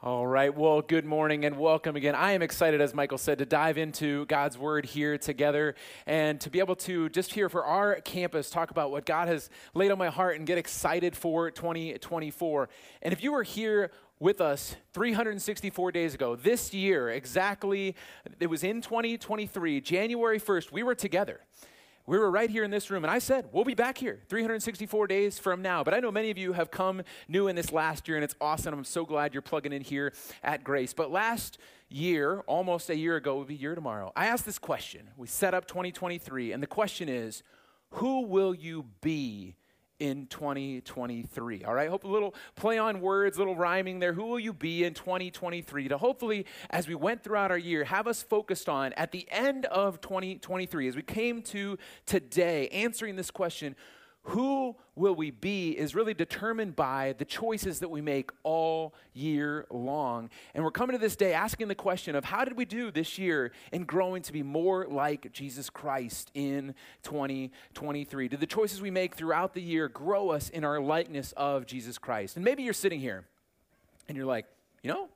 All right. Well, good morning and welcome again. I am excited, as Michael said, to dive into God's Word here together and to be able to just here for our campus talk about what God has laid on my heart and get excited for 2024. And if you were here with us 364 days ago, this year, exactly, it was in 2023, January 1st, we were together we were right here in this room, and I said, We'll be back here 364 days from now. But I know many of you have come new in this last year, and it's awesome. I'm so glad you're plugging in here at Grace. But last year, almost a year ago, will be year tomorrow, I asked this question. We set up 2023, and the question is, Who will you be in 2023. All right, hope a little play on words, little rhyming there. Who will you be in 2023? To hopefully, as we went throughout our year, have us focused on at the end of 2023, as we came to today, answering this question who will we be is really determined by the choices that we make all year long. And we're coming to this day asking the question of how did we do this year in growing to be more like Jesus Christ in 2023? Did the choices we make throughout the year grow us in our likeness of Jesus Christ? And maybe you're sitting here and you're like, you know,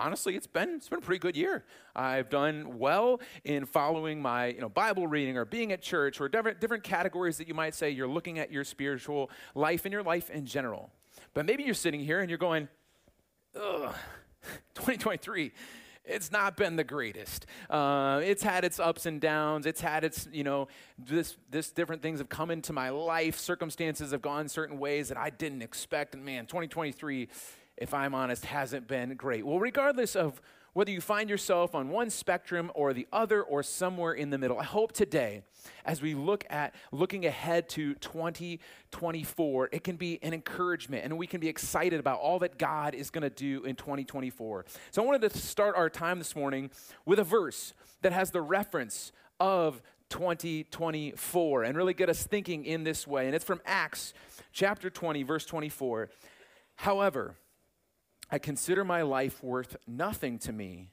honestly, it's been it's been a pretty good year. I've done well in following my you know Bible reading or being at church or different different categories that you might say you're looking at your spiritual life and your life in general. But maybe you're sitting here and you're going, ugh, 2023 it's not been the greatest. Uh, it's had its ups and downs. It's had its, you know, this, this different things have come into my life. Circumstances have gone certain ways that I didn't expect. And man, 2023 if I'm honest, hasn't been great. Well, regardless of whether you find yourself on one spectrum or the other or somewhere in the middle, I hope today, as we look at looking ahead to 2024, it can be an encouragement and we can be excited about all that God is going to do in 2024. So I wanted to start our time this morning with a verse that has the reference of 2024 and really get us thinking in this way. And it's from Acts chapter 20, verse 24. However, I consider my life worth nothing to me.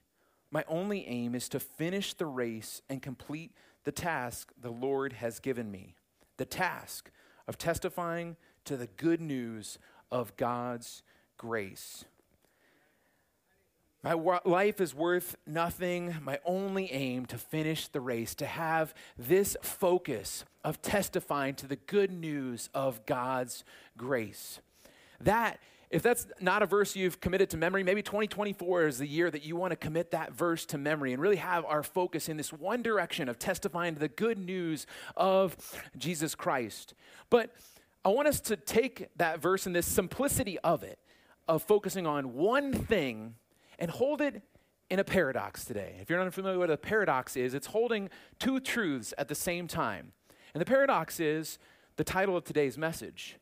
My only aim is to finish the race and complete the task the Lord has given me the task of testifying to the good news of God's grace. My life is worth nothing. My only aim to finish the race, to have this focus of testifying to the good news of God's grace. That if that's not a verse you've committed to memory, maybe 2024 is the year that you want to commit that verse to memory and really have our focus in this one direction of testifying to the good news of Jesus Christ. But I want us to take that verse and this simplicity of it, of focusing on one thing, and hold it in a paradox today. If you're not familiar with what a paradox is, it's holding two truths at the same time. And the paradox is the title of today's message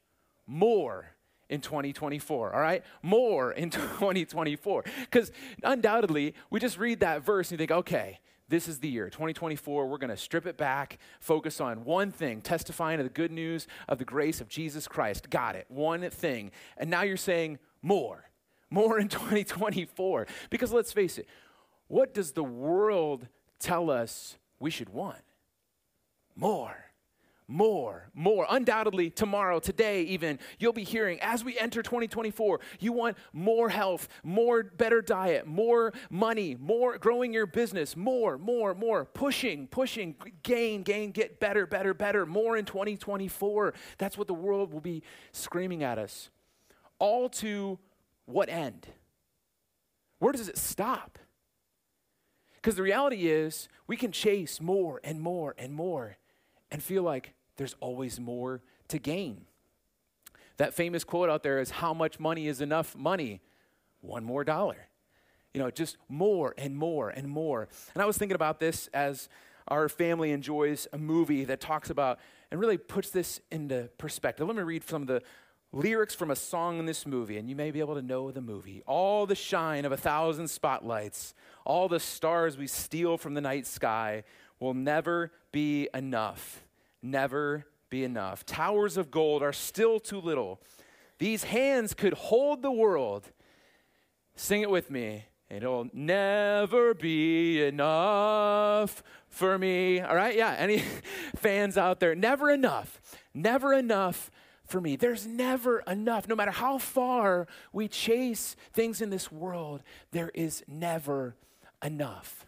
more in 2024, all right? More in 2024. Because undoubtedly, we just read that verse and you think, okay, this is the year, 2024. We're going to strip it back, focus on one thing, testifying to the good news of the grace of Jesus Christ. Got it. One thing. And now you're saying more, more in 2024. Because let's face it, what does the world tell us we should want? More more, more. Undoubtedly, tomorrow, today, even, you'll be hearing as we enter 2024, you want more health, more better diet, more money, more growing your business, more, more, more. Pushing, pushing, gain, gain, get better, better, better, more in 2024. That's what the world will be screaming at us. All to what end? Where does it stop? Because the reality is, we can chase more and more and more and feel like there's always more to gain. That famous quote out there is how much money is enough money? One more dollar. You know, just more and more and more. And I was thinking about this as our family enjoys a movie that talks about and really puts this into perspective. Let me read some of the lyrics from a song in this movie, and you may be able to know the movie. All the shine of a thousand spotlights, all the stars we steal from the night sky will never be enough never be enough. Towers of gold are still too little. These hands could hold the world. Sing it with me. It'll never be enough for me. All right? Yeah. Any fans out there? Never enough. Never enough for me. There's never enough. No matter how far we chase things in this world, there is never enough.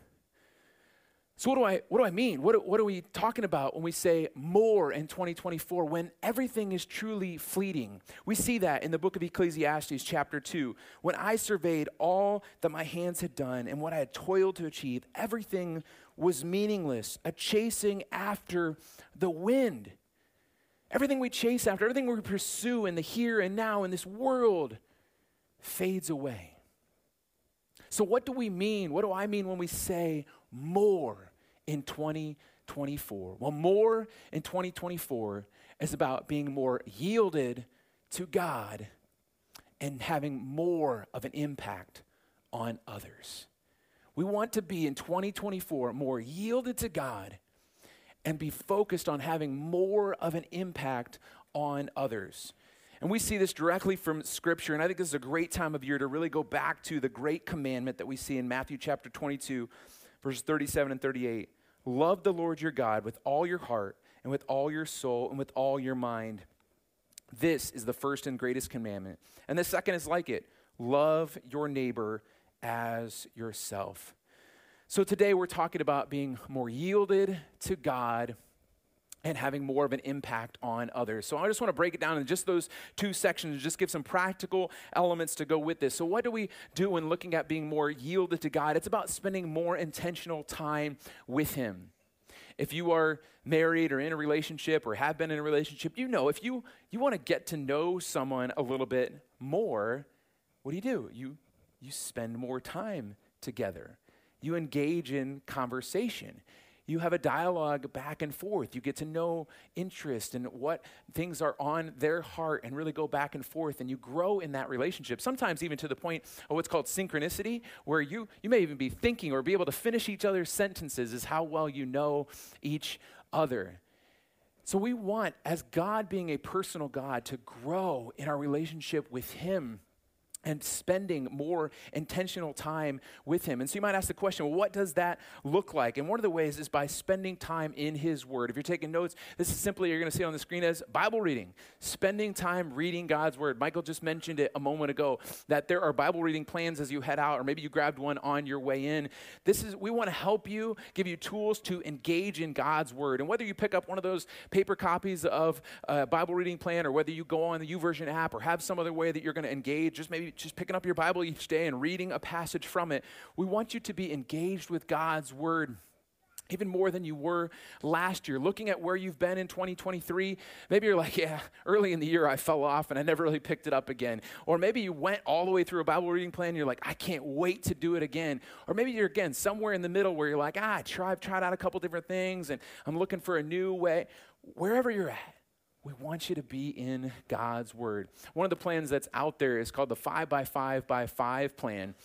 So, what do I, what do I mean? What, what are we talking about when we say more in 2024 when everything is truly fleeting? We see that in the book of Ecclesiastes, chapter 2. When I surveyed all that my hands had done and what I had toiled to achieve, everything was meaningless, a chasing after the wind. Everything we chase after, everything we pursue in the here and now in this world fades away. So, what do we mean? What do I mean when we say more in 2024? Well, more in 2024 is about being more yielded to God and having more of an impact on others. We want to be in 2024 more yielded to God and be focused on having more of an impact on others. And we see this directly from Scripture, and I think this is a great time of year to really go back to the great commandment that we see in Matthew chapter 22, verses 37 and 38. Love the Lord your God with all your heart, and with all your soul, and with all your mind. This is the first and greatest commandment. And the second is like it love your neighbor as yourself. So today we're talking about being more yielded to God and having more of an impact on others. So I just want to break it down in just those two sections and just give some practical elements to go with this. So what do we do when looking at being more yielded to God? It's about spending more intentional time with him. If you are married or in a relationship or have been in a relationship, you know if you you want to get to know someone a little bit more, what do you do? You you spend more time together you engage in conversation. You have a dialogue back and forth. You get to know interest and what things are on their heart and really go back and forth and you grow in that relationship. Sometimes even to the point of what's called synchronicity, where you, you may even be thinking or be able to finish each other's sentences, is how well you know each other. So we want, as God being a personal God, to grow in our relationship with Him and spending more intentional time with him. And so you might ask the question, well, what does that look like? And one of the ways is by spending time in his word. If you're taking notes, this is simply you're going to see on the screen as Bible reading, spending time reading God's word. Michael just mentioned it a moment ago that there are Bible reading plans as you head out or maybe you grabbed one on your way in. This is we want to help you, give you tools to engage in God's word. And whether you pick up one of those paper copies of a Bible reading plan or whether you go on the YouVersion app or have some other way that you're going to engage, just maybe just picking up your Bible each day and reading a passage from it. We want you to be engaged with God's Word even more than you were last year. Looking at where you've been in 2023, maybe you're like, yeah, early in the year I fell off and I never really picked it up again. Or maybe you went all the way through a Bible reading plan and you're like, I can't wait to do it again. Or maybe you're again somewhere in the middle where you're like, ah, I've tried out a couple different things and I'm looking for a new way. Wherever you're at, we want you to be in God's Word. One of the plans that's out there is called the 5 by 5 by 5 plan.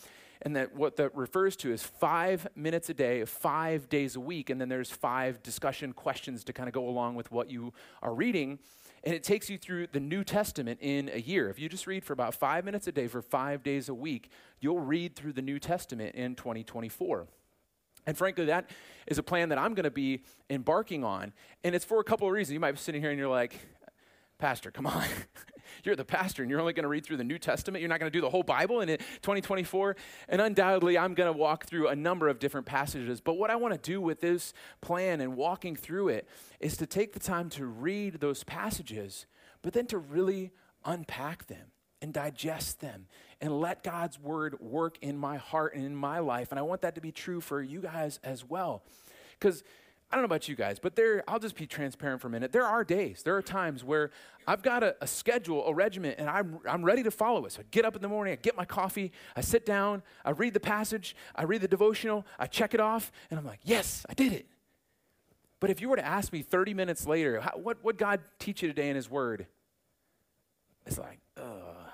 And that what that refers to is five minutes a day, five days a week, and then there's five discussion questions to kind of go along with what you are reading. And it takes you through the New Testament in a year. If you just read for about five minutes a day for five days a week, you'll read through the New Testament in 2024. And frankly, that is a plan that I'm going to be embarking on. And it's for a couple of reasons. You might be sitting here and you're like, Pastor, come on. you're the pastor and you're only going to read through the New Testament. You're not going to do the whole Bible in 2024. And undoubtedly, I'm going to walk through a number of different passages. But what I want to do with this plan and walking through it is to take the time to read those passages, but then to really unpack them and digest them and let God's word work in my heart and in my life. And I want that to be true for you guys as well. Because I don't know about you guys, but there, I'll just be transparent for a minute. There are days, there are times where I've got a, a, schedule, a regiment, and I'm, I'm ready to follow it. So I get up in the morning, I get my coffee, I sit down, I read the passage, I read the devotional, I check it off, and I'm like, yes, I did it. But if you were to ask me 30 minutes later, how, what would God teach you today in His Word? It's like, uh,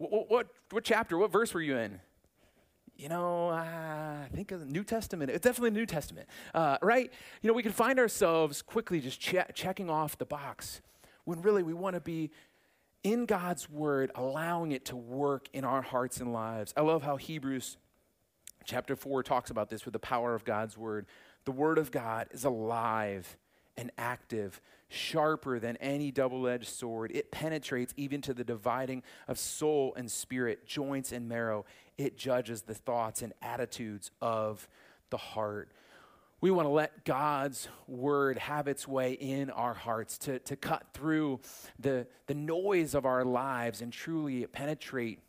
what, what, what chapter, what verse were you in? you know, I think of the New Testament. It's definitely the New Testament, uh, right? You know, we can find ourselves quickly just che- checking off the box when really we want to be in God's Word, allowing it to work in our hearts and lives. I love how Hebrews chapter 4 talks about this with the power of God's Word. The Word of God is alive and active, sharper than any double edged sword. It penetrates even to the dividing of soul and spirit, joints and marrow. It judges the thoughts and attitudes of the heart. We want to let God's word have its way in our hearts to, to cut through the, the noise of our lives and truly penetrate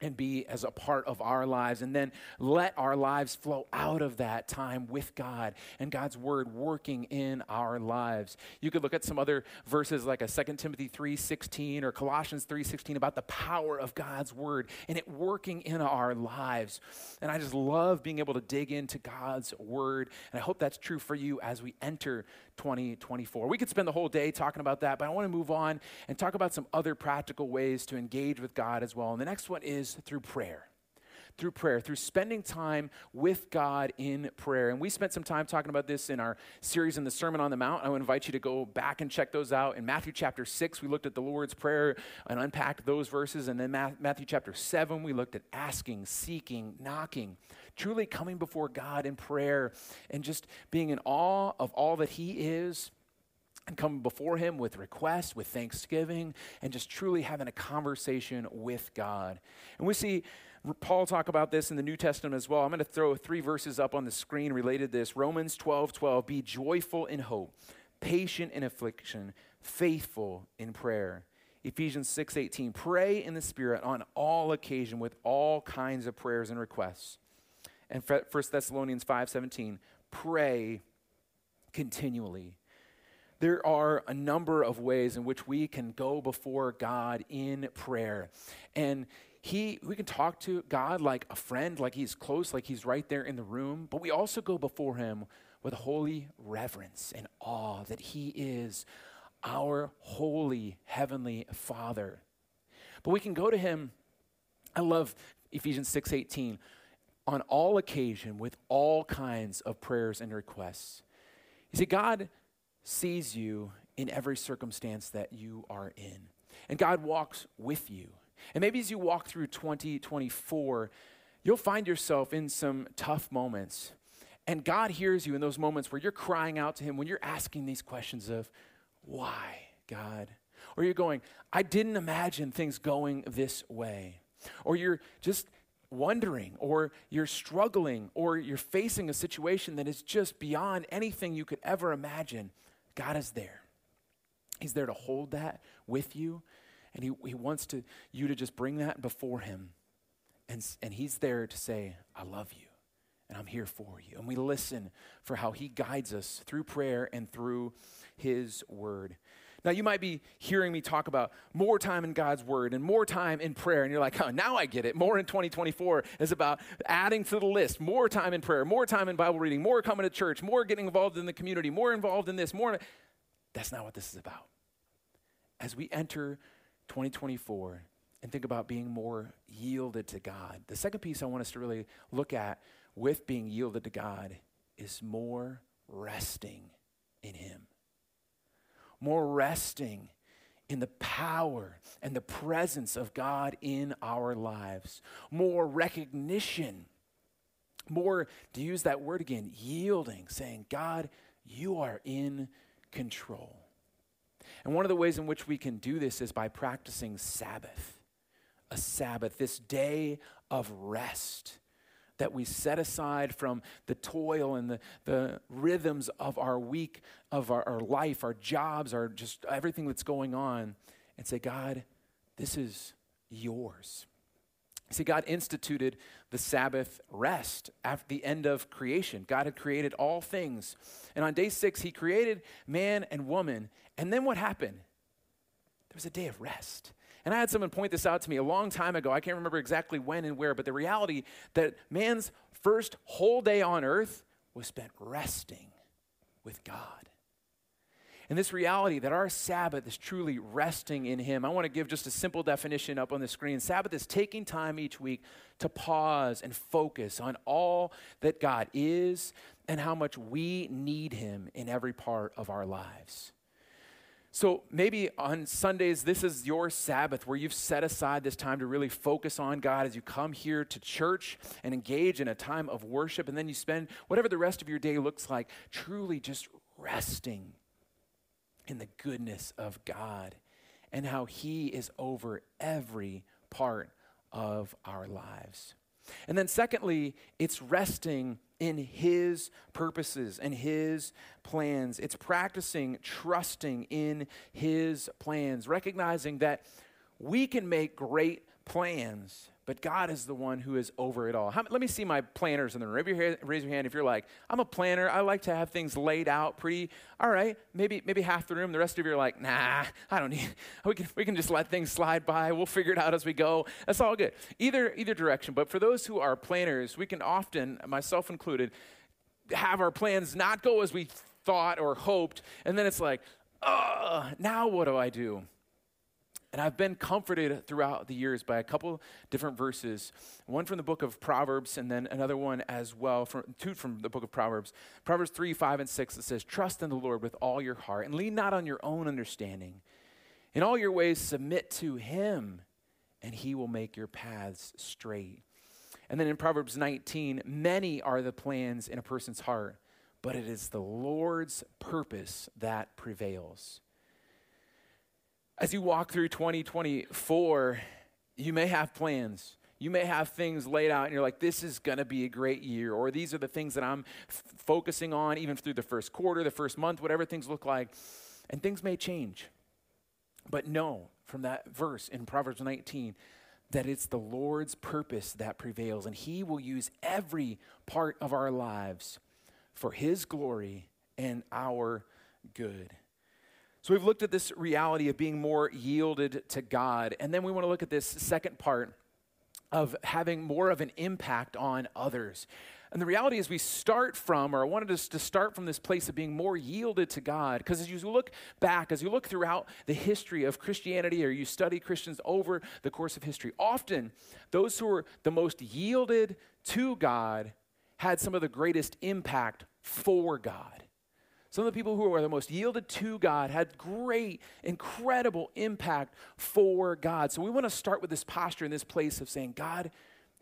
and be as a part of our lives and then let our lives flow out of that time with God and God's word working in our lives. You could look at some other verses like a 2 Timothy 3:16 or Colossians 3:16 about the power of God's word and it working in our lives. And I just love being able to dig into God's word and I hope that's true for you as we enter 2024. We could spend the whole day talking about that, but I want to move on and talk about some other practical ways to engage with God as well. And the next one is through prayer through prayer, through spending time with God in prayer. And we spent some time talking about this in our series in the Sermon on the Mount. I would invite you to go back and check those out. In Matthew chapter 6, we looked at the Lord's Prayer and unpacked those verses. And then Matthew chapter 7, we looked at asking, seeking, knocking, truly coming before God in prayer and just being in awe of all that He is and coming before him with requests, with thanksgiving, and just truly having a conversation with God. And we see Paul talk about this in the New Testament as well. I'm going to throw three verses up on the screen related to this. Romans 12, 12. Be joyful in hope, patient in affliction, faithful in prayer. Ephesians 6, 18. Pray in the Spirit on all occasion with all kinds of prayers and requests. And 1 Thessalonians 5:17, Pray continually. There are a number of ways in which we can go before God in prayer. And he we can talk to God like a friend, like he's close, like he's right there in the room, but we also go before him with holy reverence and awe that he is our holy heavenly Father. But we can go to him I love Ephesians 6:18 on all occasion with all kinds of prayers and requests. You see God sees you in every circumstance that you are in. And God walks with you. And maybe as you walk through 2024, you'll find yourself in some tough moments. And God hears you in those moments where you're crying out to Him, when you're asking these questions of, why, God? Or you're going, I didn't imagine things going this way. Or you're just wondering, or you're struggling, or you're facing a situation that is just beyond anything you could ever imagine. God is there. He's there to hold that with you and he, he wants to, you to just bring that before him. And, and he's there to say, I love you and I'm here for you. And we listen for how he guides us through prayer and through his word. Now, you might be hearing me talk about more time in God's word and more time in prayer, and you're like, oh, now I get it. More in 2024 is about adding to the list more time in prayer, more time in Bible reading, more coming to church, more getting involved in the community, more involved in this, more. That's not what this is about. As we enter 2024 and think about being more yielded to God. The second piece I want us to really look at with being yielded to God is more resting in Him. More resting in the power and the presence of God in our lives. More recognition. More, to use that word again, yielding, saying, God, you are in control. And one of the ways in which we can do this is by practicing Sabbath, a Sabbath, this day of rest that we set aside from the toil and the, the rhythms of our week, of our, our life, our jobs, our just everything that's going on, and say, God, this is yours. See, God instituted the Sabbath rest at the end of creation. God had created all things. And on day six, He created man and woman. And then what happened? There was a day of rest. And I had someone point this out to me a long time ago. I can't remember exactly when and where, but the reality that man's first whole day on earth was spent resting with God. And this reality that our Sabbath is truly resting in Him. I want to give just a simple definition up on the screen. Sabbath is taking time each week to pause and focus on all that God is and how much we need Him in every part of our lives. So maybe on Sundays, this is your Sabbath where you've set aside this time to really focus on God as you come here to church and engage in a time of worship. And then you spend whatever the rest of your day looks like truly just resting in the goodness of God and how He is over every part of our lives. And then, secondly, it's resting in His purposes and His plans. It's practicing trusting in His plans, recognizing that we can make great plans, but God is the one who is over it all. How, let me see my planners in the room. Raise your, hand if you're like, I'm a planner. I like to have things laid out pretty. All right, maybe maybe half the room. The rest of you are like, Nah, I don't need. We can we can just let things slide by. We'll figure it out as we go. That's all good. Either either direction. But for those who are planners, we can often, myself included, have our plans not go as we thought or hoped, and then it's like, uh, now what do I do? And I've been comforted throughout the years by a couple different verses. One from the book of Proverbs, and then another one as well, from, two from the book of Proverbs. Proverbs 3, 5, and 6, it says, Trust in the Lord with all your heart, and lean not on your own understanding. In all your ways, submit to him, and he will make your paths straight. And then in Proverbs 19, many are the plans in a person's heart, but it is the Lord's purpose that prevails. As you walk through 2024, you may have plans. You may have things laid out and you're like, this is going to be a great year, or these are the things that I'm f- focusing on, even through the first quarter, the first month, whatever things look like. And things may change. But know from that verse in Proverbs 19 that it's the Lord's purpose that prevails, and He will use every part of our lives for His glory and our good. So we've looked at this reality of being more yielded to God. And then we want to look at this second part of having more of an impact on others. And the reality is, we start from, or I wanted us to start from this place of being more yielded to God. Because as you look back, as you look throughout the history of Christianity, or you study Christians over the course of history, often those who were the most yielded to God had some of the greatest impact for God. Some of the people who were the most yielded to God had great, incredible impact for God. So we want to start with this posture in this place of saying, God,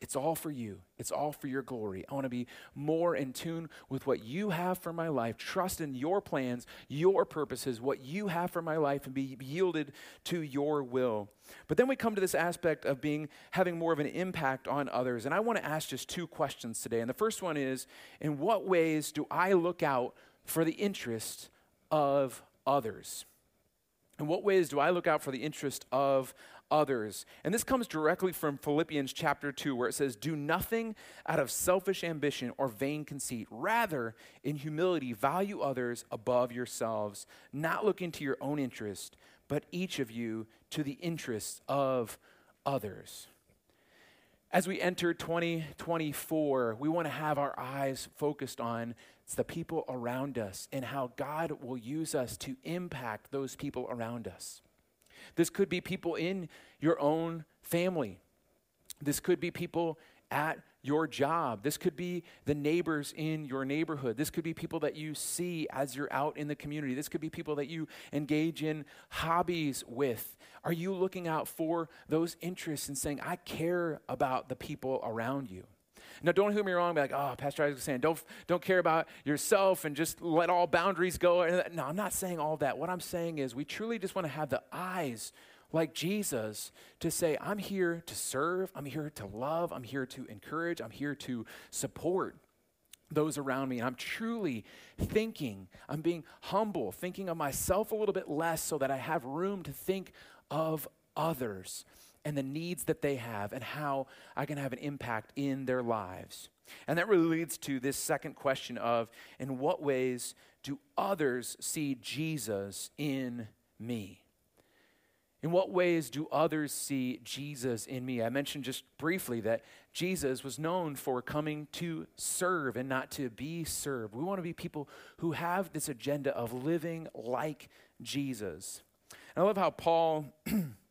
it's all for you. It's all for your glory. I want to be more in tune with what you have for my life, trust in your plans, your purposes, what you have for my life, and be yielded to your will. But then we come to this aspect of being having more of an impact on others. And I want to ask just two questions today. And the first one is in what ways do I look out for the interest of others. In what ways do I look out for the interest of others? And this comes directly from Philippians chapter 2, where it says, Do nothing out of selfish ambition or vain conceit. Rather, in humility, value others above yourselves, not looking to your own interest, but each of you to the interests of others. As we enter 2024, we want to have our eyes focused on it's the people around us and how God will use us to impact those people around us. This could be people in your own family. This could be people at your job. This could be the neighbors in your neighborhood. This could be people that you see as you're out in the community. This could be people that you engage in hobbies with. Are you looking out for those interests and saying, I care about the people around you? Now, don't hear me wrong, be like, oh, Pastor Isaac was saying, don't, don't care about yourself and just let all boundaries go. No, I'm not saying all that. What I'm saying is we truly just want to have the eyes like Jesus to say, I'm here to serve, I'm here to love, I'm here to encourage, I'm here to support those around me. And I'm truly thinking, I'm being humble, thinking of myself a little bit less so that I have room to think of others and the needs that they have and how I can have an impact in their lives. And that really leads to this second question of in what ways do others see Jesus in me? In what ways do others see Jesus in me? I mentioned just briefly that Jesus was known for coming to serve and not to be served. We want to be people who have this agenda of living like Jesus. And I love how Paul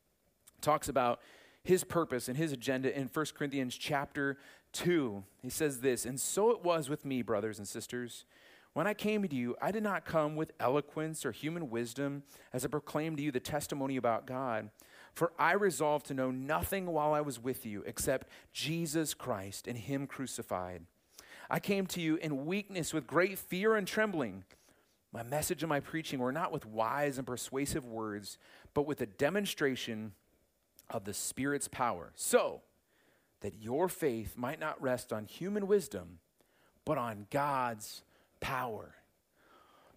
talks about his purpose and his agenda in 1 Corinthians chapter 2. He says this, and so it was with me, brothers and sisters. When I came to you, I did not come with eloquence or human wisdom as I proclaimed to you the testimony about God. For I resolved to know nothing while I was with you except Jesus Christ and Him crucified. I came to you in weakness with great fear and trembling. my message and my preaching were not with wise and persuasive words, but with a demonstration of the Spirit's power, so that your faith might not rest on human wisdom, but on God's power.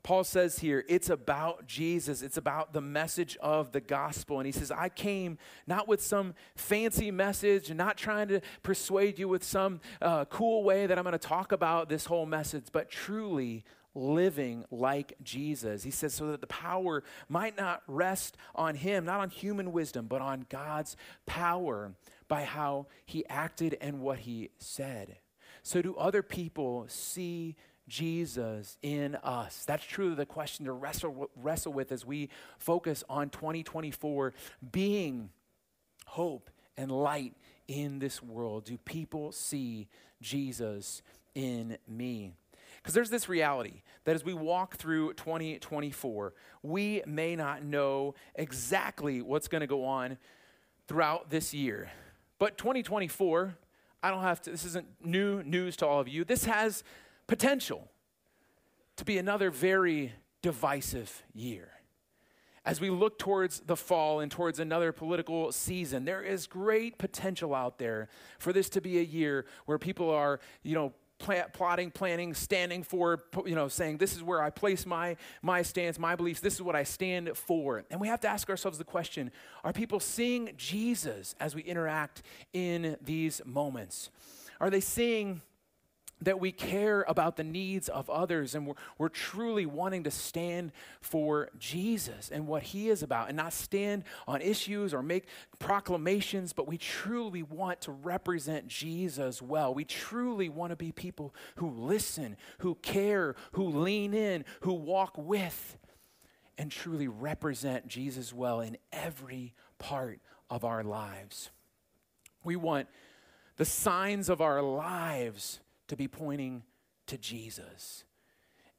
Paul says here, it's about Jesus. It's about the message of the gospel. And he says, I came not with some fancy message and not trying to persuade you with some uh, cool way that I'm going to talk about this whole message, but truly living like Jesus. He says, so that the power might not rest on him, not on human wisdom, but on God's power by how he acted and what he said. So, do other people see Jesus in us? That's truly the question to wrestle, wrestle with as we focus on 2024 being hope and light in this world. Do people see Jesus in me? Because there's this reality that as we walk through 2024, we may not know exactly what's going to go on throughout this year. But 2024, I don't have to, this isn't new news to all of you. This has potential to be another very divisive year. As we look towards the fall and towards another political season, there is great potential out there for this to be a year where people are, you know, plotting, planning, standing for, you know, saying, this is where I place my, my stance, my beliefs, this is what I stand for. And we have to ask ourselves the question are people seeing Jesus as we interact in these moments? Are they seeing that we care about the needs of others and we're, we're truly wanting to stand for Jesus and what he is about and not stand on issues or make proclamations, but we truly want to represent Jesus well. We truly want to be people who listen, who care, who lean in, who walk with, and truly represent Jesus well in every part of our lives. We want the signs of our lives to be pointing to Jesus.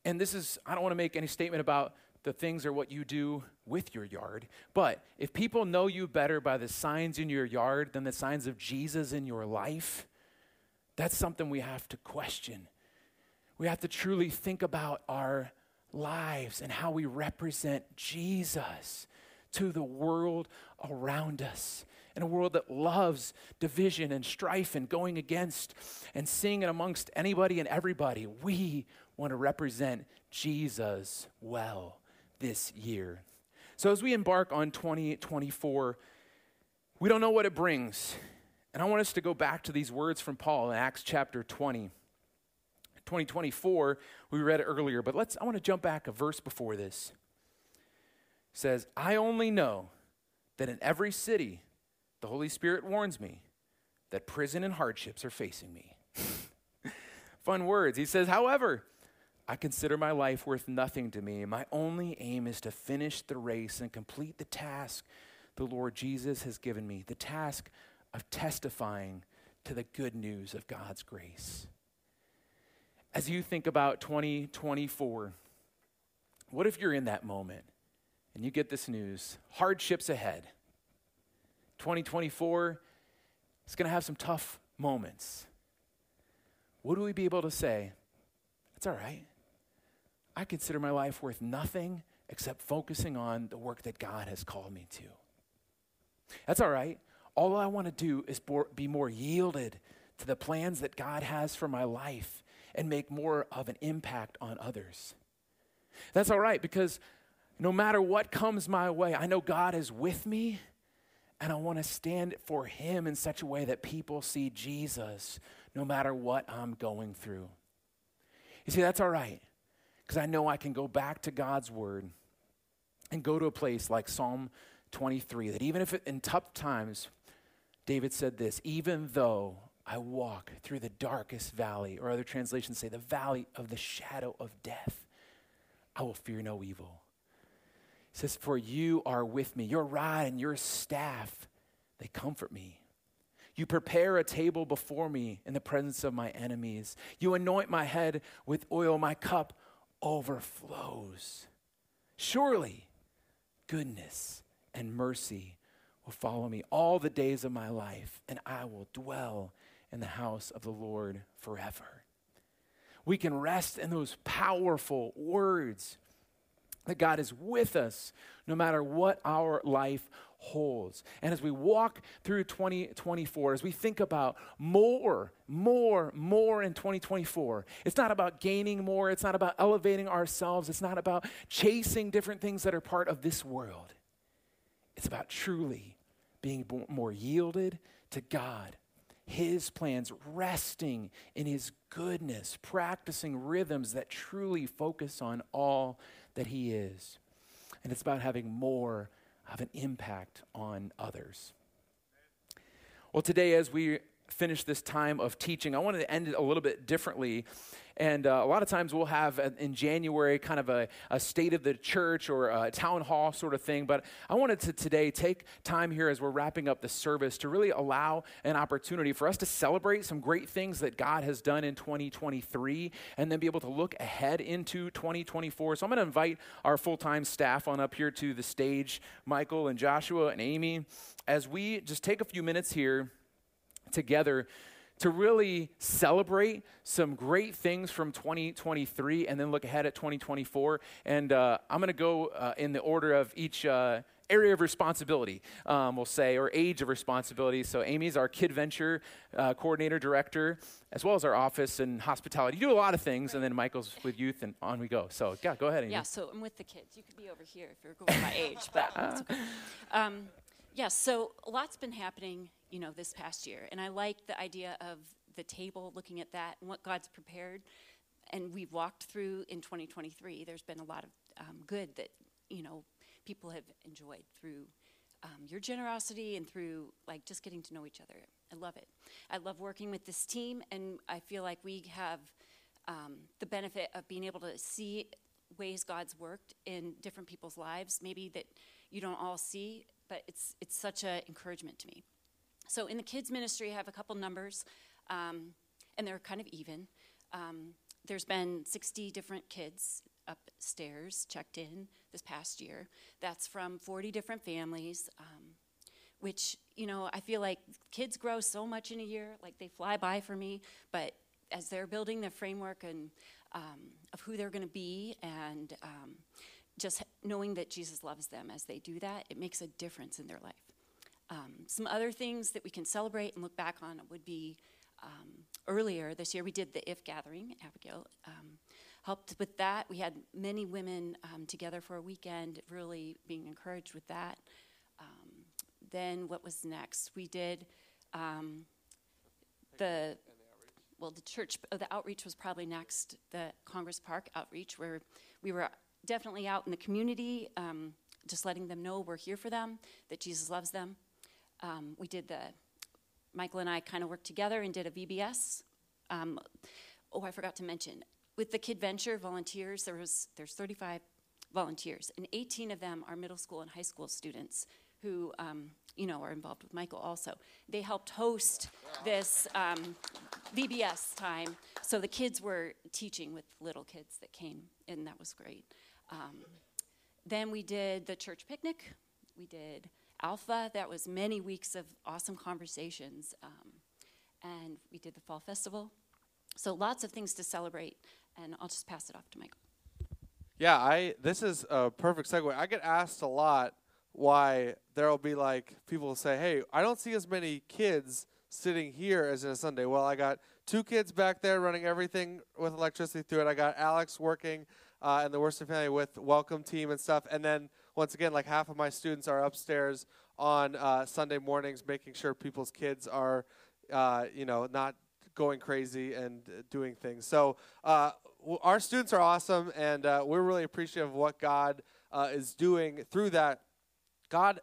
And this is, I don't want to make any statement about the things or what you do with your yard, but if people know you better by the signs in your yard than the signs of Jesus in your life, that's something we have to question. We have to truly think about our lives and how we represent Jesus to the world around us in a world that loves division and strife and going against and seeing it amongst anybody and everybody, we want to represent Jesus well this year. So, as we embark on 2024, we don't know what it brings. And I want us to go back to these words from Paul in Acts chapter 20. 2024, we read it earlier, but let's I want to jump back a verse before this. It says, I only know that in every city the Holy Spirit warns me that prison and hardships are facing me. Fun words. He says, however, I consider my life worth nothing to me. My only aim is to finish the race and complete the task the Lord Jesus has given me the task of testifying to the good news of God's grace. As you think about 2024, what if you're in that moment and you get this news hardships ahead? 2024 is going to have some tough moments. Would we be able to say, that's all right? I consider my life worth nothing except focusing on the work that God has called me to. That's all right. All I want to do is be more yielded to the plans that God has for my life and make more of an impact on others. That's all right because no matter what comes my way, I know God is with me and I want to stand for him in such a way that people see Jesus no matter what I'm going through. You see, that's all right, because I know I can go back to God's word and go to a place like Psalm 23 that even if it, in tough times, David said this, even though I walk through the darkest valley, or other translations say the valley of the shadow of death, I will fear no evil he says, For you are with me. Your rod and your staff, they comfort me. You prepare a table before me in the presence of my enemies. You anoint my head with oil. My cup overflows. Surely goodness and mercy will follow me all the days of my life, and I will dwell in the house of the Lord forever. We can rest in those powerful words that God is with us no matter what our life holds. And as we walk through 2024, as we think about more, more, more in 2024, it's not about gaining more, it's not about elevating ourselves, it's not about chasing different things that are part of this world. It's about truly being more yielded to God, His plans, resting in His goodness, practicing rhythms that truly focus on all that He is. And it's about having more of an impact on others. Well, today, as we finish this time of teaching, I wanted to end it a little bit differently and uh, a lot of times we'll have in January kind of a, a, state of the church or a town hall sort of thing. But I wanted to today take time here as we're wrapping up the service to really allow an opportunity for us to celebrate some great things that God has done in 2023 and then be able to look ahead into 2024. So I'm going to invite our full time staff on up here to the stage, Michael and Joshua and Amy, as we just take a few minutes here together to really celebrate some great things from 2023 and then look ahead at 2024. And uh, I'm going to go uh, in the order of each uh, area of responsibility, um, we'll say, or age of responsibility. So Amy's our Kid Venture uh, coordinator, director, as well as our office and hospitality. You do a lot of things, and then Michael's with youth, and on we go. So yeah, go ahead. Amy. Yeah, so I'm with the kids. You could be over here if you're going by age, but okay. Um, yeah, so a lot's been happening you know, this past year. And I like the idea of the table, looking at that and what God's prepared. And we've walked through in 2023. There's been a lot of um, good that, you know, people have enjoyed through um, your generosity and through like just getting to know each other. I love it. I love working with this team, and I feel like we have um, the benefit of being able to see ways God's worked in different people's lives, maybe that you don't all see, but it's it's such an encouragement to me. So in the kids ministry, I have a couple numbers, um, and they're kind of even. Um, there's been 60 different kids upstairs checked in this past year. That's from 40 different families, um, which, you know, I feel like kids grow so much in a year, like they fly by for me, but as they're building the framework and um, of who they're going to be and um, just knowing that Jesus loves them as they do that, it makes a difference in their life. Um, some other things that we can celebrate and look back on would be um, earlier this year we did the If Gathering. Abigail um, helped with that. We had many women um, together for a weekend, really being encouraged with that. Um, then what was next? We did um, the well, the church, oh, the outreach was probably next. The Congress Park outreach, where we were definitely out in the community, just letting them know we're here for them, that Jesus loves them um, we did the, Michael and I kind of worked together and did a VBS. Um, oh, I forgot to mention, with the Kid Venture volunteers, there was there's 35 volunteers, and 18 of them are middle school and high school students who, um, you know, are involved with Michael also. They helped host this um, VBS time, so the kids were teaching with little kids that came, and that was great. Um, then we did the church picnic. We did Alpha. That was many weeks of awesome conversations. Um, and we did the Fall Festival. So lots of things to celebrate. And I'll just pass it off to Michael. Yeah, I this is a perfect segue. I get asked a lot why there'll be like people will say, "Hey, I don't see as many kids sitting here as in a Sunday." Well, I got two kids back there running everything with electricity through it. I got Alex working uh, in the Worcester family with welcome team and stuff, and then once again, like half of my students are upstairs on uh, Sunday mornings, making sure people's kids are, uh, you know, not going crazy and uh, doing things. So uh, w- our students are awesome, and uh, we're really appreciative of what God uh, is doing through that. God,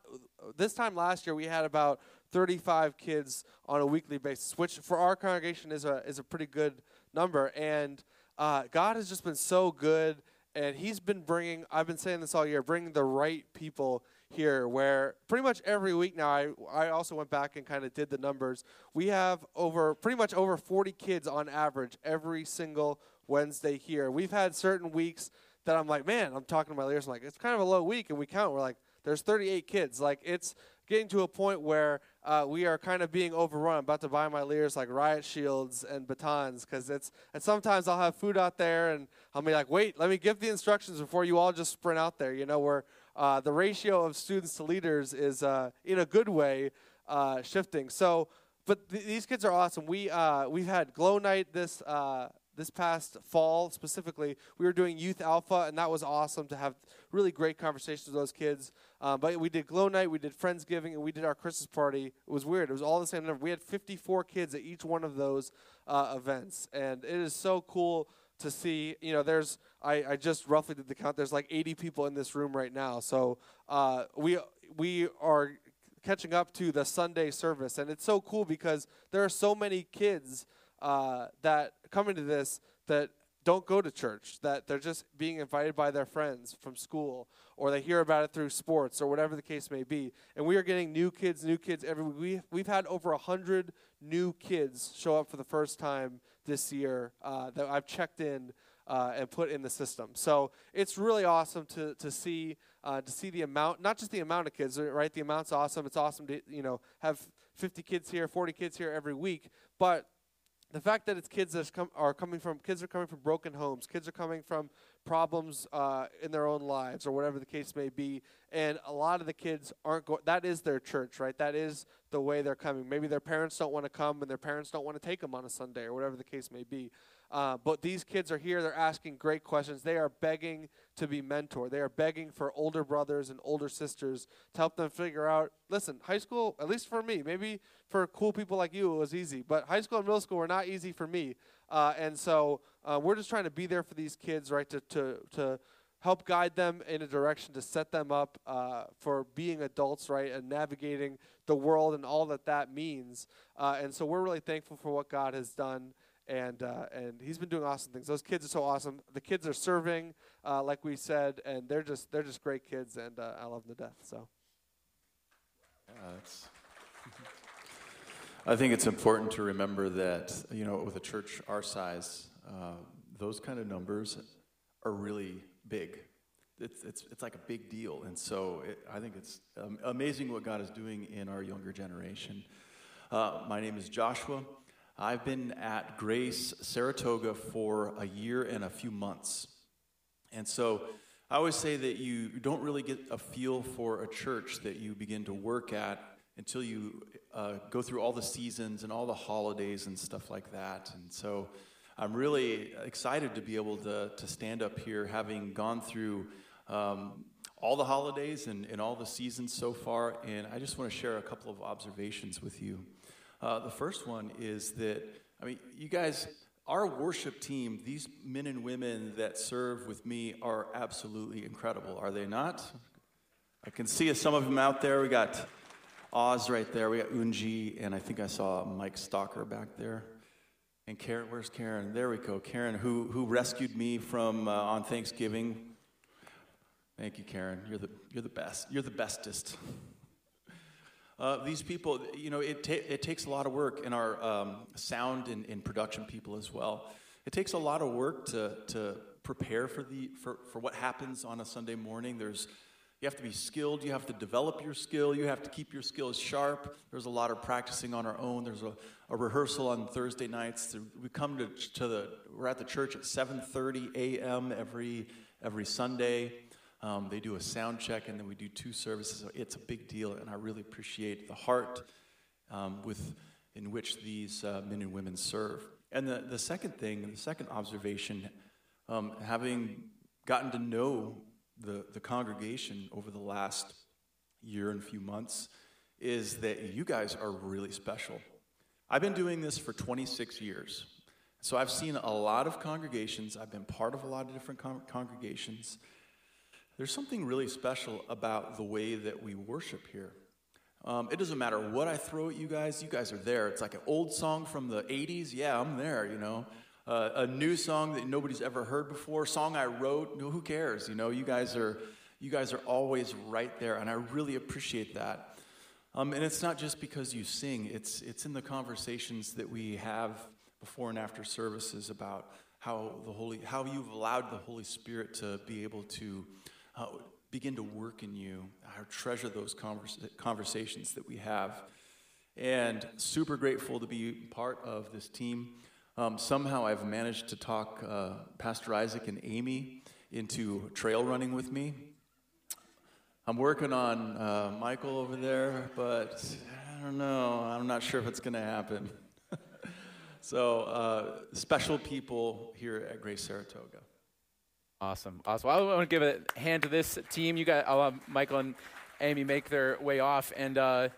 this time last year we had about 35 kids on a weekly basis, which for our congregation is a is a pretty good number. And God has just been so good and he's been bringing i've been saying this all year bringing the right people here where pretty much every week now i, I also went back and kind of did the numbers. We have over pretty much over 40 kids on average every single wednesday here. We've had certain weeks that i'm like man i'm talking to my leaders I'm like it's kind of a low week and we count we're like there's 38 kids. Like it's getting to a point where uh, we are kind of being overrun. I'm about to buy my leaders like riot shields and batons because it's. And sometimes I'll have food out there, and I'll be like, "Wait, let me give the instructions before you all just sprint out there." You know, where uh, the ratio of students to leaders is, uh, in a good way, uh, shifting. So, but th- these kids are awesome. We uh, we've had glow night this uh, this past fall specifically, we were doing Youth Alpha, and that was awesome to have really great conversations with those kids. Um, but we did Glow Night, we did Friendsgiving, and we did our Christmas party. It was weird. It was all the same number. We had 54 kids at each one of those uh, events, and it is so cool to see. You know, there's I, I just roughly did the count. There's like 80 people in this room right now, so uh, we we are catching up to the Sunday service, and it's so cool because there are so many kids uh, that come into this that don't go to church, that they're just being invited by their friends from school, or they hear about it through sports, or whatever the case may be. And we are getting new kids, new kids every week. We, we've had over 100 new kids show up for the first time this year uh, that I've checked in uh, and put in the system. So it's really awesome to, to see uh, to see the amount, not just the amount of kids, right? The amount's awesome. It's awesome to you know have 50 kids here, 40 kids here every week, but the fact that it's kids that are coming from kids are coming from broken homes kids are coming from problems uh, in their own lives or whatever the case may be and a lot of the kids aren't going that is their church right? That is the way they're coming. Maybe their parents don't want to come and their parents don't want to take them on a sunday or whatever the case may be uh, but these kids are here. They're asking great questions. They are begging to be mentored. They are begging for older brothers and older sisters to help them figure out. Listen, high school, at least for me, maybe for cool people like you, it was easy. But high school and middle school were not easy for me. Uh, and so uh, we're just trying to be there for these kids, right? To to to help guide them in a direction to set them up uh, for being adults, right, and navigating the world and all that that means. Uh, and so we're really thankful for what God has done and uh, and he's been doing awesome things. Those kids are so awesome. The kids are serving, uh, like we said, and they're just they're just great kids, and uh, I love them to death. So. Yeah. I think it's important to remember that you know with a church our size, uh, those kind of numbers are really big. It's, it's, it's like a big deal. And so it, I think it's um, amazing what God is doing in our younger generation. Uh, my name is Joshua. I've been at Grace Saratoga for a year and a few months. And so I always say that you don't really get a feel for a church that you begin to work at until you uh, go through all the seasons and all the holidays and stuff like that. And so I'm really excited to be able to, to stand up here having gone through um, all the holidays and, and all the seasons so far. And I just want to share a couple of observations with you. Uh, the first one is that, I mean, you guys, our worship team, these men and women that serve with me are absolutely incredible, are they not? I can see some of them out there. We got Oz right there. We got Unji, and I think I saw Mike Stalker back there. And Karen, where's Karen? There we go. Karen, who, who rescued me from uh, on Thanksgiving. Thank you, Karen. You're the, you're the best. You're the bestest. Uh, these people, you know, it, ta- it takes a lot of work in our um, sound and, and, production people as well. It takes a lot of work to, to prepare for, the, for, for what happens on a Sunday morning. There's, you have to be skilled, you have to develop your skill, you have to keep your skills sharp. There's a lot of practicing on our own. There's a, a rehearsal on Thursday nights. We come to, to the, we're at the church at 7.30 a.m. every, every Sunday. Um, they do a sound check, and then we do two services. So it's a big deal, and I really appreciate the heart um, with in which these uh, men and women serve. And the, the second thing, the second observation, um, having gotten to know the, the congregation over the last year and few months, is that you guys are really special. I've been doing this for 26 years. So I've seen a lot of congregations. I've been part of a lot of different con- congregations. There's something really special about the way that we worship here. Um, it doesn't matter what I throw at you guys, you guys are there. It's like an old song from the 80s. Yeah, I'm there, you know. Uh, a new song that nobody's ever heard before, song I wrote, no, who cares? You know, you guys are you guys are always right there, and I really appreciate that. Um, and it's not just because you sing, it's, it's in the conversations that we have before and after services about how the Holy, how you've allowed the Holy Spirit to be able to uh, begin to work in you. I treasure those converse, conversations that we have. And super grateful to be part of this team. Um, somehow I've managed to talk uh, Pastor Isaac and Amy into trail running with me. I'm working on uh, Michael over there, but I don't know. I'm not sure if it's going to happen. so, uh, special people here at Grace Saratoga. Awesome, awesome. Well, I want to give a hand to this team. You got, I'll have Michael and Amy make their way off, and uh,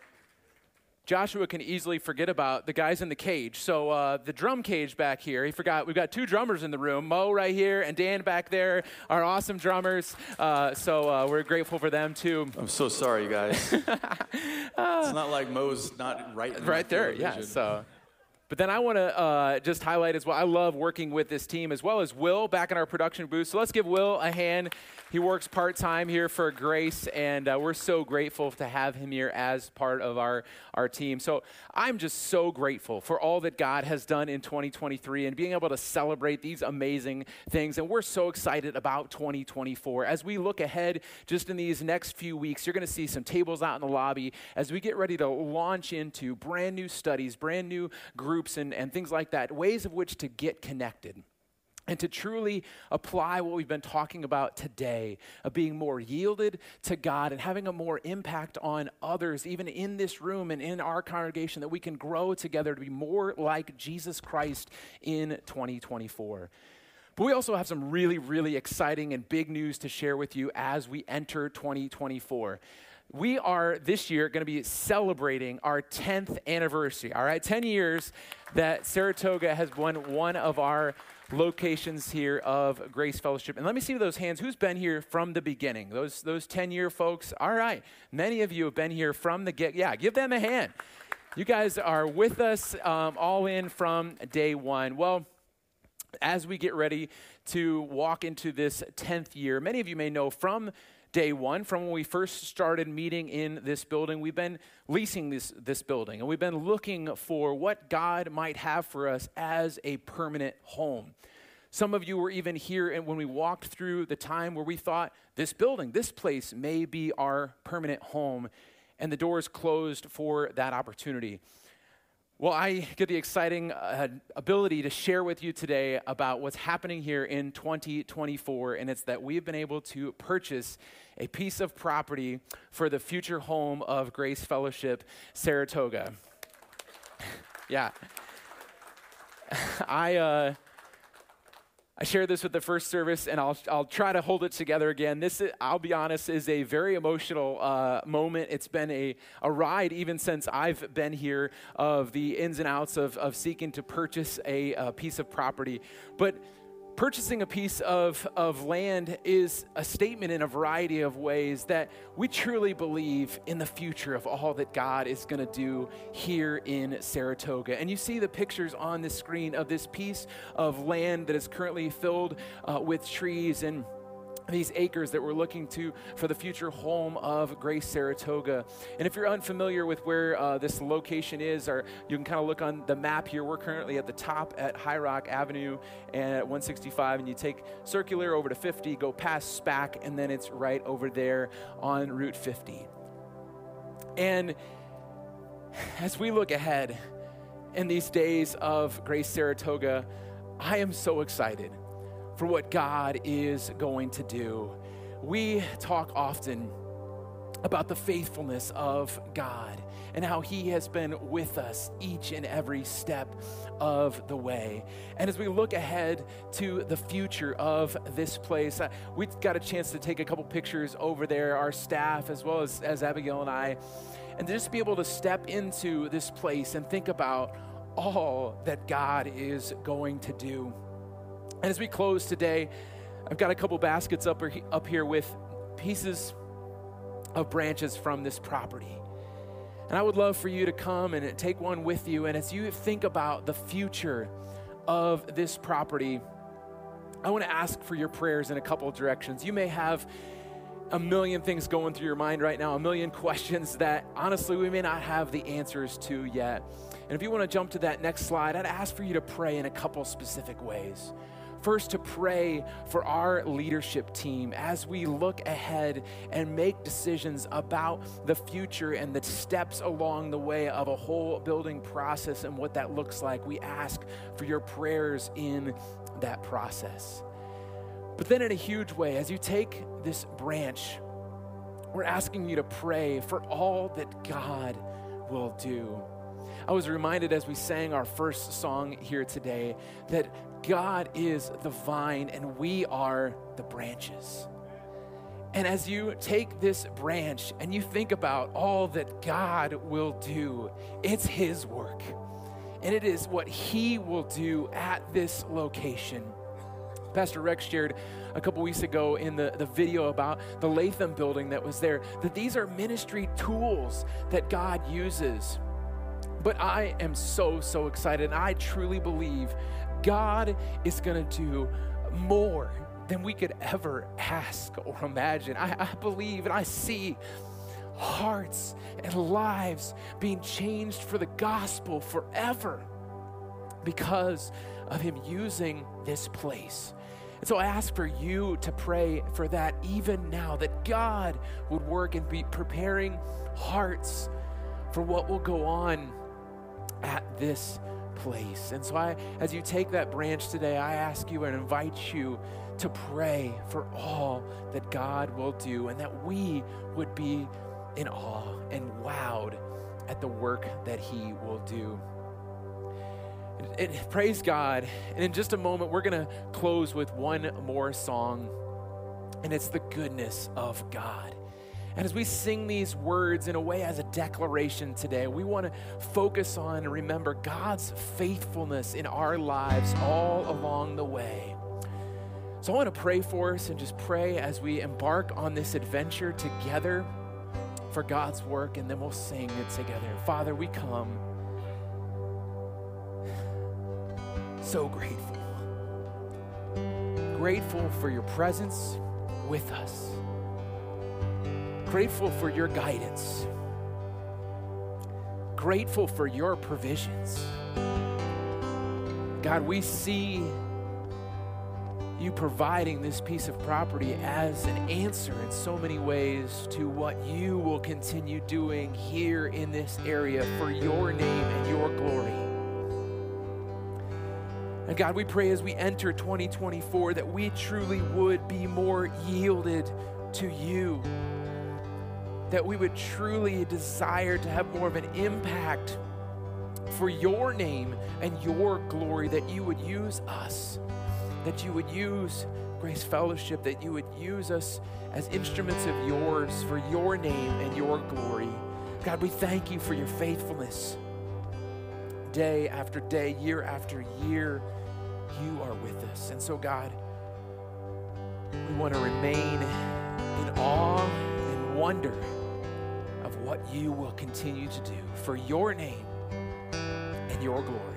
Joshua can easily forget about the guys in the cage. So uh, the drum cage back here, he forgot. We've got two drummers in the room, Mo right here and Dan back there, our awesome drummers. Uh, so uh, we're grateful for them too. I'm so sorry, you guys. it's not like Mo's not right. right there, yeah. So. But then I want to uh, just highlight as well. I love working with this team as well as Will back in our production booth. So let's give Will a hand. He works part time here for Grace, and uh, we're so grateful to have him here as part of our, our team. So I'm just so grateful for all that God has done in 2023 and being able to celebrate these amazing things. And we're so excited about 2024. As we look ahead just in these next few weeks, you're going to see some tables out in the lobby as we get ready to launch into brand new studies, brand new groups, and, and things like that, ways of which to get connected and to truly apply what we've been talking about today of being more yielded to God and having a more impact on others, even in this room and in our congregation, that we can grow together to be more like Jesus Christ in 2024. But we also have some really, really exciting and big news to share with you as we enter 2024 we are this year going to be celebrating our 10th anniversary. All right, 10 years that Saratoga has won one of our locations here of Grace Fellowship. And let me see those hands. Who's been here from the beginning? Those those 10-year folks. All right. Many of you have been here from the get. Yeah, give them a hand. You guys are with us um, all in from day one. Well, as we get ready to walk into this 10th year, many of you may know from day one, from when we first started meeting in this building, we've been leasing this, this building and we've been looking for what God might have for us as a permanent home. Some of you were even here and when we walked through the time where we thought this building, this place may be our permanent home, and the doors closed for that opportunity. Well, I get the exciting uh, ability to share with you today about what's happening here in 2024, and it's that we've been able to purchase a piece of property for the future home of Grace Fellowship Saratoga. yeah. I, uh, I shared this with the first service, and I'll, I'll try to hold it together again. This, is, I'll be honest, is a very emotional uh, moment. It's been a, a ride even since I've been here of the ins and outs of, of seeking to purchase a, a piece of property. But purchasing a piece of, of land is a statement in a variety of ways that we truly believe in the future of all that God is going to do here in Saratoga. And you see the pictures on the screen of this piece of land that is currently filled uh, with trees and these acres that we're looking to for the future home of Grace Saratoga. And if you're unfamiliar with where uh, this location is, or you can kind of look on the map here, we're currently at the top at High Rock Avenue and at 165, and you take circular over to 50, go past SPAC, and then it's right over there on Route 50. And as we look ahead in these days of Grace Saratoga, I am so excited for what God is going to do. We talk often about the faithfulness of God and how He has been with us each and every step of the way. And as we look ahead to the future of this place, uh, we got a chance to take a couple pictures over there, our staff, as well as, as Abigail and I, and to just be able to step into this place and think about all that God is going to do. And as we close today, I've got a couple baskets up, up here with pieces of branches from this property. And I would love for you to come and take one with you. And as you think about the future of this property, I want to ask for your prayers in a couple directions. You may have a million things going through your mind right now, a million questions that honestly we may not have the answers to yet. And if you want to jump to that next slide, I'd ask for you to pray in a couple specific ways. First to pray for our leadership team as we look ahead and make decisions about the future and the steps along the way of a whole building process and what that looks like. We ask for your prayers in that process. But then, in a huge way, as you take this branch, we're asking you to pray for all that God will do. I was reminded as we sang our first song here today that God is the vine and we are the branches. And as you take this branch and you think about all that God will do, it's His work. And it is what He will do at this location. Pastor Rex shared a couple weeks ago in the, the video about the Latham building that was there that these are ministry tools that God uses. But I am so, so excited. And I truly believe God is going to do more than we could ever ask or imagine. I, I believe and I see hearts and lives being changed for the gospel forever because of Him using this place. And so I ask for you to pray for that even now, that God would work and be preparing hearts for what will go on at this place. And so I as you take that branch today, I ask you and invite you to pray for all that God will do and that we would be in awe and wowed at the work that he will do. And, and praise God. And in just a moment, we're going to close with one more song, and it's the goodness of God. And as we sing these words in a way as a declaration today, we want to focus on and remember God's faithfulness in our lives all along the way. So I want to pray for us and just pray as we embark on this adventure together for God's work, and then we'll sing it together. Father, we come so grateful. Grateful for your presence with us. Grateful for your guidance. Grateful for your provisions. God, we see you providing this piece of property as an answer in so many ways to what you will continue doing here in this area for your name and your glory. And God, we pray as we enter 2024 that we truly would be more yielded to you, that we would truly desire to have more of an impact for your name and your glory, that you would use us that you would use Grace Fellowship, that you would use us as instruments of yours for your name and your glory. God, we thank you for your faithfulness. Day after day, year after year, you are with us. And so, God, we want to remain in awe and wonder what you will continue to do for your name and your glory.